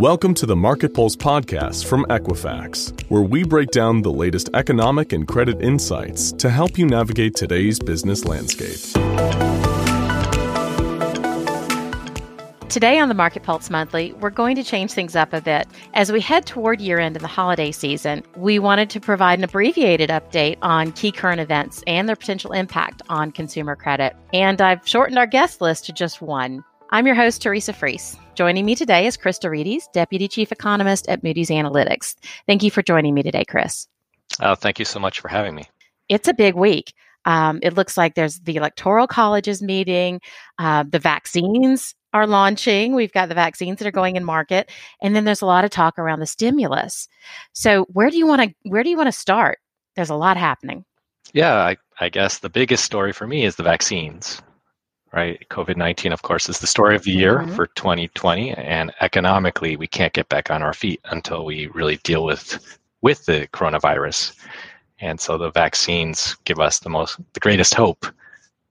Welcome to the Market Pulse podcast from Equifax, where we break down the latest economic and credit insights to help you navigate today's business landscape. Today on the Market Pulse Monthly, we're going to change things up a bit. As we head toward year end and the holiday season, we wanted to provide an abbreviated update on key current events and their potential impact on consumer credit. And I've shortened our guest list to just one. I'm your host, Teresa Freese. Joining me today is Chris deRitis, Deputy Chief Economist at Moody's Analytics. Thank you for joining me today, Chris. Uh, thank you so much for having me. It's a big week. Um, it looks like there's the Electoral Colleges meeting, uh, the vaccines are launching. We've got the vaccines that are going in market, and then there's a lot of talk around the stimulus. So, where do you want to where do you want to start? There's a lot happening. Yeah, I, I guess the biggest story for me is the vaccines right? COVID 19, of course, is the story of the year mm-hmm. for 2020. And economically, we can't get back on our feet until we really deal with, with the coronavirus. And so the vaccines give us the most, the greatest hope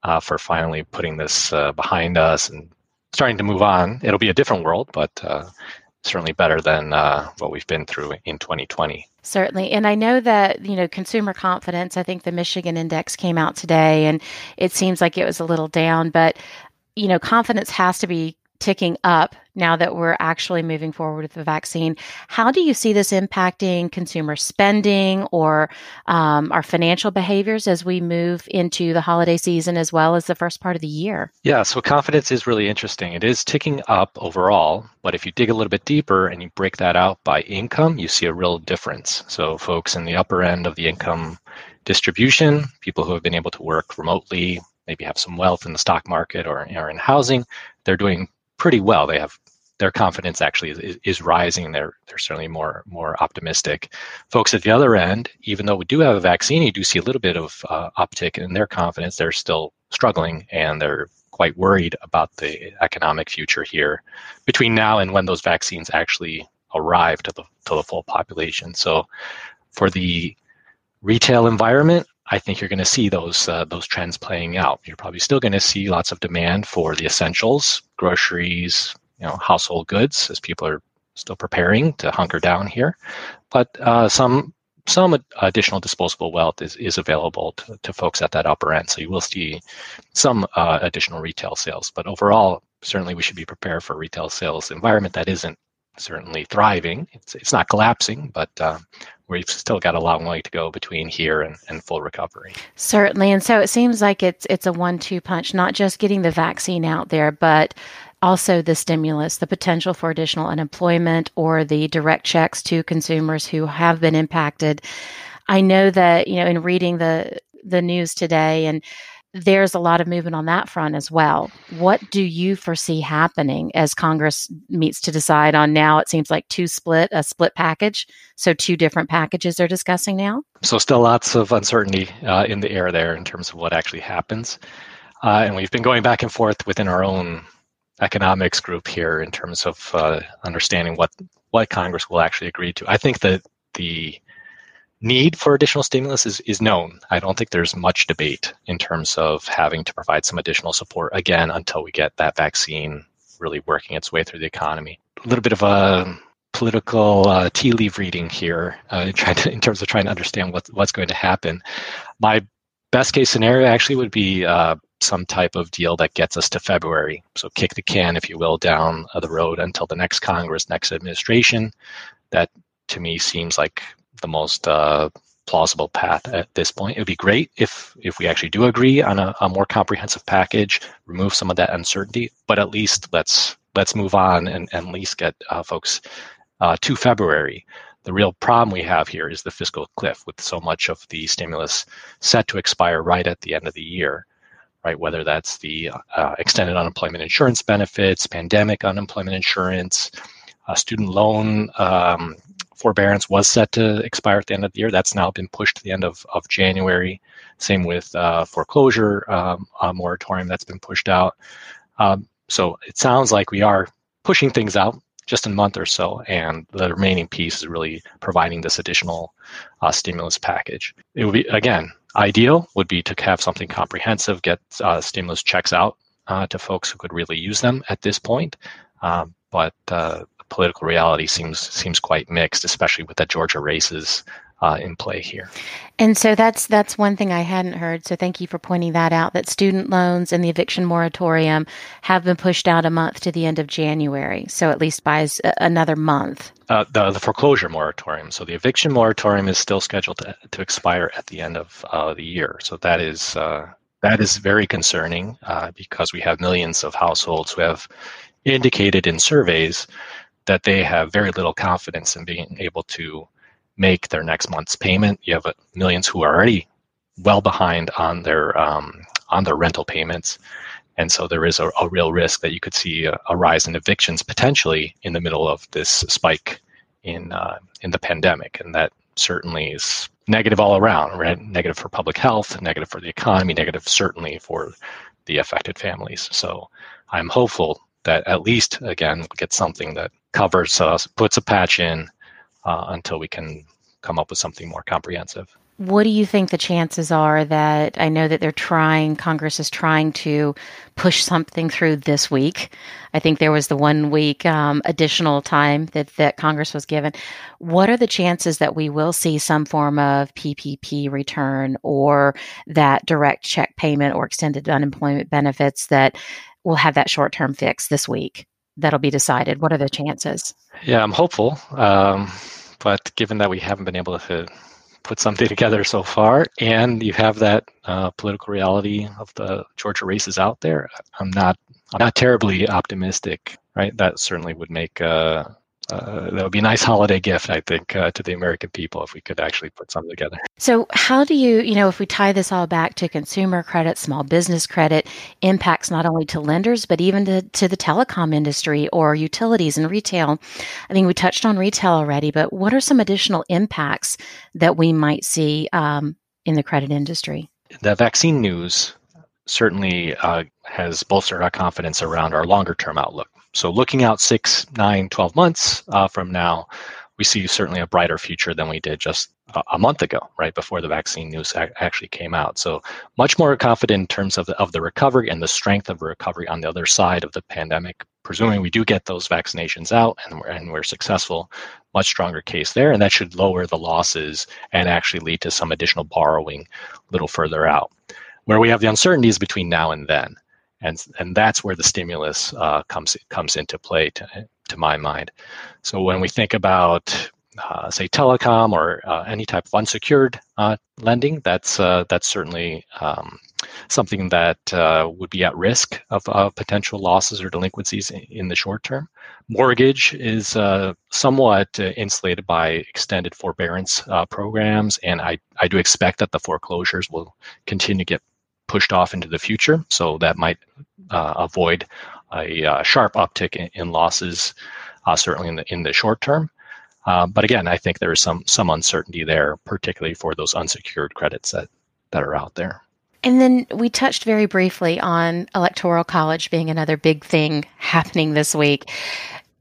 uh, for finally putting this uh, behind us and starting to move on. It'll be a different world, but uh, certainly better than uh, what we've been through in 2020. Certainly. And I know that, you know, consumer confidence, I think the Michigan index came out today and it seems like it was a little down, but, you know, confidence has to be ticking up now that we're actually moving forward with the vaccine. How do you see this impacting consumer spending or um, our financial behaviors as we move into the holiday season as well as the first part of the year? Yeah, so confidence is really interesting. It is ticking up overall, but if you dig a little bit deeper and you break that out by income, you see a real difference. So, folks in the upper end of the income distribution, people who have been able to work remotely, maybe have some wealth in the stock market or, or in housing, they're doing pretty well. They have their confidence actually is, is rising. They're they're certainly more more optimistic. Folks at the other end, even though we do have a vaccine, you do see a little bit of uh, uptick in their confidence. They're still struggling and they're quite worried about the economic future here between now and when those vaccines actually arrive to the to the full population. So for the retail environment, I think you're going to see those uh, those trends playing out. You're probably still going to see lots of demand for the essentials, groceries, you know, household goods, as people are still preparing to hunker down here. But uh, some some additional disposable wealth is, is available to, to folks at that upper end. So you will see some uh, additional retail sales. But overall, certainly we should be prepared for a retail sales environment that isn't certainly thriving. It's, it's not collapsing, but uh, we've still got a long way to go between here and, and full recovery. Certainly. And so it seems like it's it's a one two punch, not just getting the vaccine out there, but also the stimulus, the potential for additional unemployment or the direct checks to consumers who have been impacted. I know that, you know, in reading the the news today and there's a lot of movement on that front as well. What do you foresee happening as Congress meets to decide on now? It seems like two split, a split package. So, two different packages they're discussing now? So, still lots of uncertainty uh, in the air there in terms of what actually happens. Uh, and we've been going back and forth within our own economics group here in terms of uh, understanding what, what Congress will actually agree to. I think that the need for additional stimulus is, is known. I don't think there's much debate in terms of having to provide some additional support again until we get that vaccine really working its way through the economy. A little bit of a political uh, tea leaf reading here, uh, trying to, in terms of trying to understand what, what's going to happen. My best case scenario actually would be uh, some type of deal that gets us to February. So kick the can, if you will, down the road until the next Congress, next administration. That to me seems like the most uh, plausible path at this point. It would be great if if we actually do agree on a, a, more comprehensive package, remove some of that uncertainty, but at least let's let's move on and, and at least get uh, folks uh, to February. The real problem we have here is the fiscal cliff, with so much of the stimulus set to expire right at the end of the year. Right, whether that's the uh, extended unemployment insurance benefits, pandemic unemployment insurance, uh, student loan um, forbearance was set to expire at the end of the year. That's now been pushed to the end of, of January. Same with uh, foreclosure um, moratorium that's been pushed out. Um, so it sounds like we are pushing things out just a month or so, and the remaining piece is really providing this additional uh, stimulus package. It would be again ideal would be to have something comprehensive, get uh, stimulus checks out uh, to folks who could really use them at this point. Um, but uh, political reality seems seems quite mixed, especially with the Georgia races uh, in play here. And so that's that's one thing I hadn't heard. So thank you for pointing that out. That student loans and the eviction moratorium have been pushed out a month to the end of January. So at least by another month. Uh, the, the foreclosure moratorium. So the eviction moratorium is still scheduled to, to expire at the end of uh, the year. So that is uh, that is very concerning uh, because we have millions of households who have indicated in surveys that they have very little confidence in being able to make their next month's payment. You have uh, millions who are already well behind on their um, on their rental payments, and so there is a, a real risk that you could see a, a, rise in evictions potentially in the middle of this spike in uh, in the pandemic, and that certainly is negative all around. Right? Negative for public health, negative for the economy, negative certainly for the affected families. So I'm hopeful that at least again we'll get something that covers us, puts a patch in uh, until we can come up with something more comprehensive. What do you think the chances are that I know that they're trying, Congress is trying to push something through this week? I think there was the one week um, additional time that, that Congress was given. What are the chances that we will see some form of PPP return or that direct check payment or extended unemployment benefits that will have that short term fix this week? That'll be decided. What are the chances? Yeah, I'm hopeful. Um, but given that we haven't been able to put something together so far, and you have that uh, political reality of the Georgia races out there, I'm not I'm not terribly optimistic. Right, that certainly would make uh, uh, that would be a nice holiday gift, I think, uh, to the American people if we could actually put something together. So, how do you, you know, if we tie this all back to consumer credit, small business credit, impacts not only to lenders, but even to, to the telecom industry or utilities and retail? I think we touched on retail already, but what are some additional impacts that we might see um, in the credit industry? The vaccine news certainly uh, has bolstered our confidence around our longer term outlook. So looking out six, nine, 12 months uh, from now, we see certainly a brighter future than we did just a, month ago, right before the vaccine news actually came out. So much more confident in terms of the, of the recovery and the strength of recovery on the other side of the pandemic. Presuming we do get those vaccinations out and we're, and we're successful, much stronger case there, and that should lower the losses and actually lead to some additional borrowing a little further out. Where we have the uncertainties between now and then and and that's where the stimulus uh, comes comes into play to to my mind. So when we think about uh, say telecom or uh, any type of unsecured uh, lending, that's uh, that's certainly um, something that uh, would be at risk of potential losses or delinquencies in, in, the short term. Mortgage is somewhat insulated by extended forbearance programs, and I, I do expect that the foreclosures will continue to get pushed off into the future. So that might uh, avoid a uh, sharp uptick in, in losses, uh, certainly in the in the short term. Uh, but again, I think there is some some uncertainty there, particularly for those unsecured credits that that are out there. And then we touched very briefly on electoral college being another big thing happening this week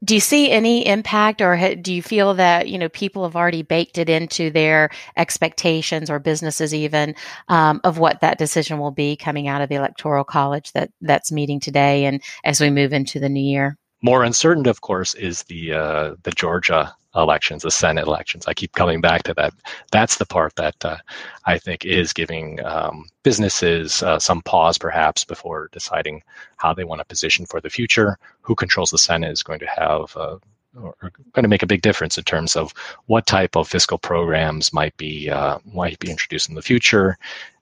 do you see any impact or do you feel that you know people have already baked it into their expectations or businesses even um, of what that decision will be coming out of the electoral college that that's meeting today and as we move into the new year? More uncertain of course is the uh, the georgia elections, the Senate elections. I keep coming back to that. That's the part that uh, I think is giving um, businesses uh, some pause, perhaps, before deciding how they want to position for the future. Who controls the Senate is going to have. Uh, or going to make a big difference in terms of what type of fiscal programs might be uh, might be introduced in the future,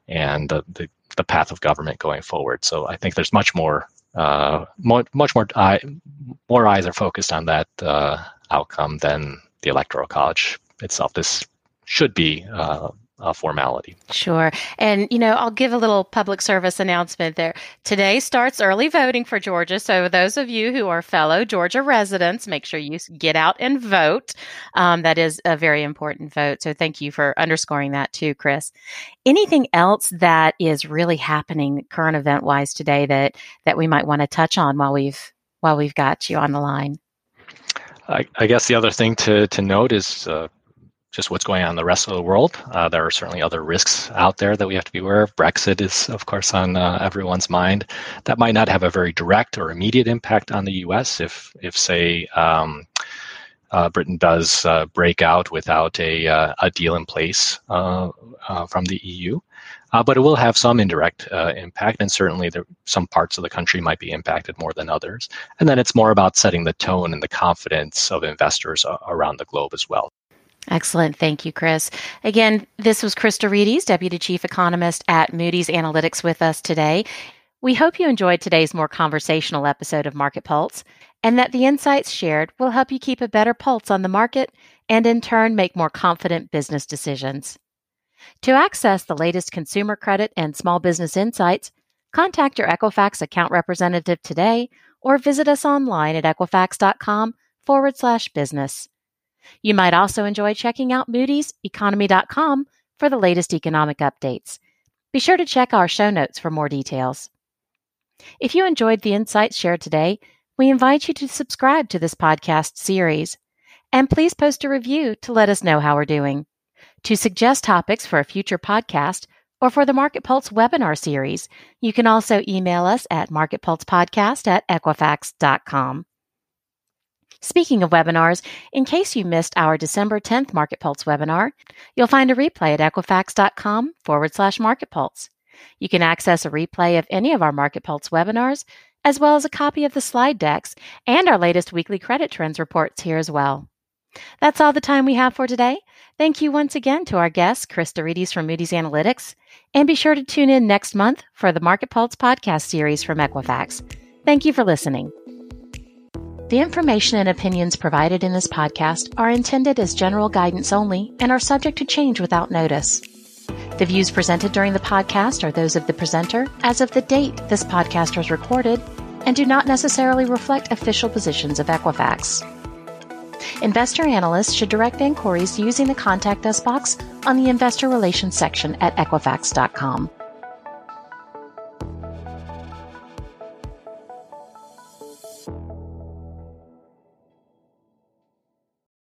and the, the, the path of government going forward. So I think there's much more uh, much more more eyes are focused on that uh, outcome than the electoral college itself. This should be uh, a formality. Sure. And, you know, I'll give a little public service announcement there. Today starts early voting for Georgia. So, those of you who are fellow Georgia residents, make sure you get out and vote. Um, that is a very important vote. So, thank you for underscoring that too, Chris. Anything else that is really happening current event wise today that, that we might want to touch on while we've while we've got you on the line? I, I guess the other thing to, to note is uh, just what's going on in the rest of the world. Uh, there are certainly other risks out there that we have to be aware of. Brexit is, of course, on uh, everyone's mind. That might not have a very direct or immediate impact on the U.S. If, if say, um, uh, Britain does uh, break out without a, uh, a deal in place uh, uh, from the EU. but it will have some indirect impact, and certainly there, some parts of the country might be impacted more than others. And then it's more about setting the tone and the confidence of investors around the globe as well. Excellent. Thank you, Chris. Again, this was Chris deRitis, Deputy Chief Economist at Moody's Analytics, with us today. We hope you enjoyed today's more conversational episode of Market Pulse and that the insights shared will help you keep a better pulse on the market and in turn make more confident business decisions. To access the latest consumer credit and small business insights, contact your Equifax account representative today or visit us online at equifax.com forward slash business. You might also enjoy checking out Moody's economy.com for the latest economic updates. Be sure to check our show notes for more details. If you enjoyed the insights shared today, we invite you to subscribe to this podcast series. And please post a review to let us know how we're doing. To suggest topics for a future podcast or for the Market Pulse webinar series, you can also email us at marketpulsepodcast at equifax.com. Speaking of webinars, in case you missed our December 10th Market Pulse webinar, you'll find a replay at equifax.com forward slash Market Pulse. You can access a replay of any of our Market Pulse webinars, as well as a copy of the slide decks and our latest weekly credit trends reports here as well. That's all the time we have for today. Thank you once again to our guest, Chris deRitis from Moody's Analytics, and be sure to tune in next month for the Market Pulse podcast series from Equifax. Thank you for listening. The information and opinions provided in this podcast are intended as general guidance only and are subject to change without notice. The views presented during the podcast are those of the presenter as of the date this podcast was recorded and do not necessarily reflect official positions of Equifax. Investor analysts should direct inquiries using the Contact Us box on the Investor Relations section at Equifax.com.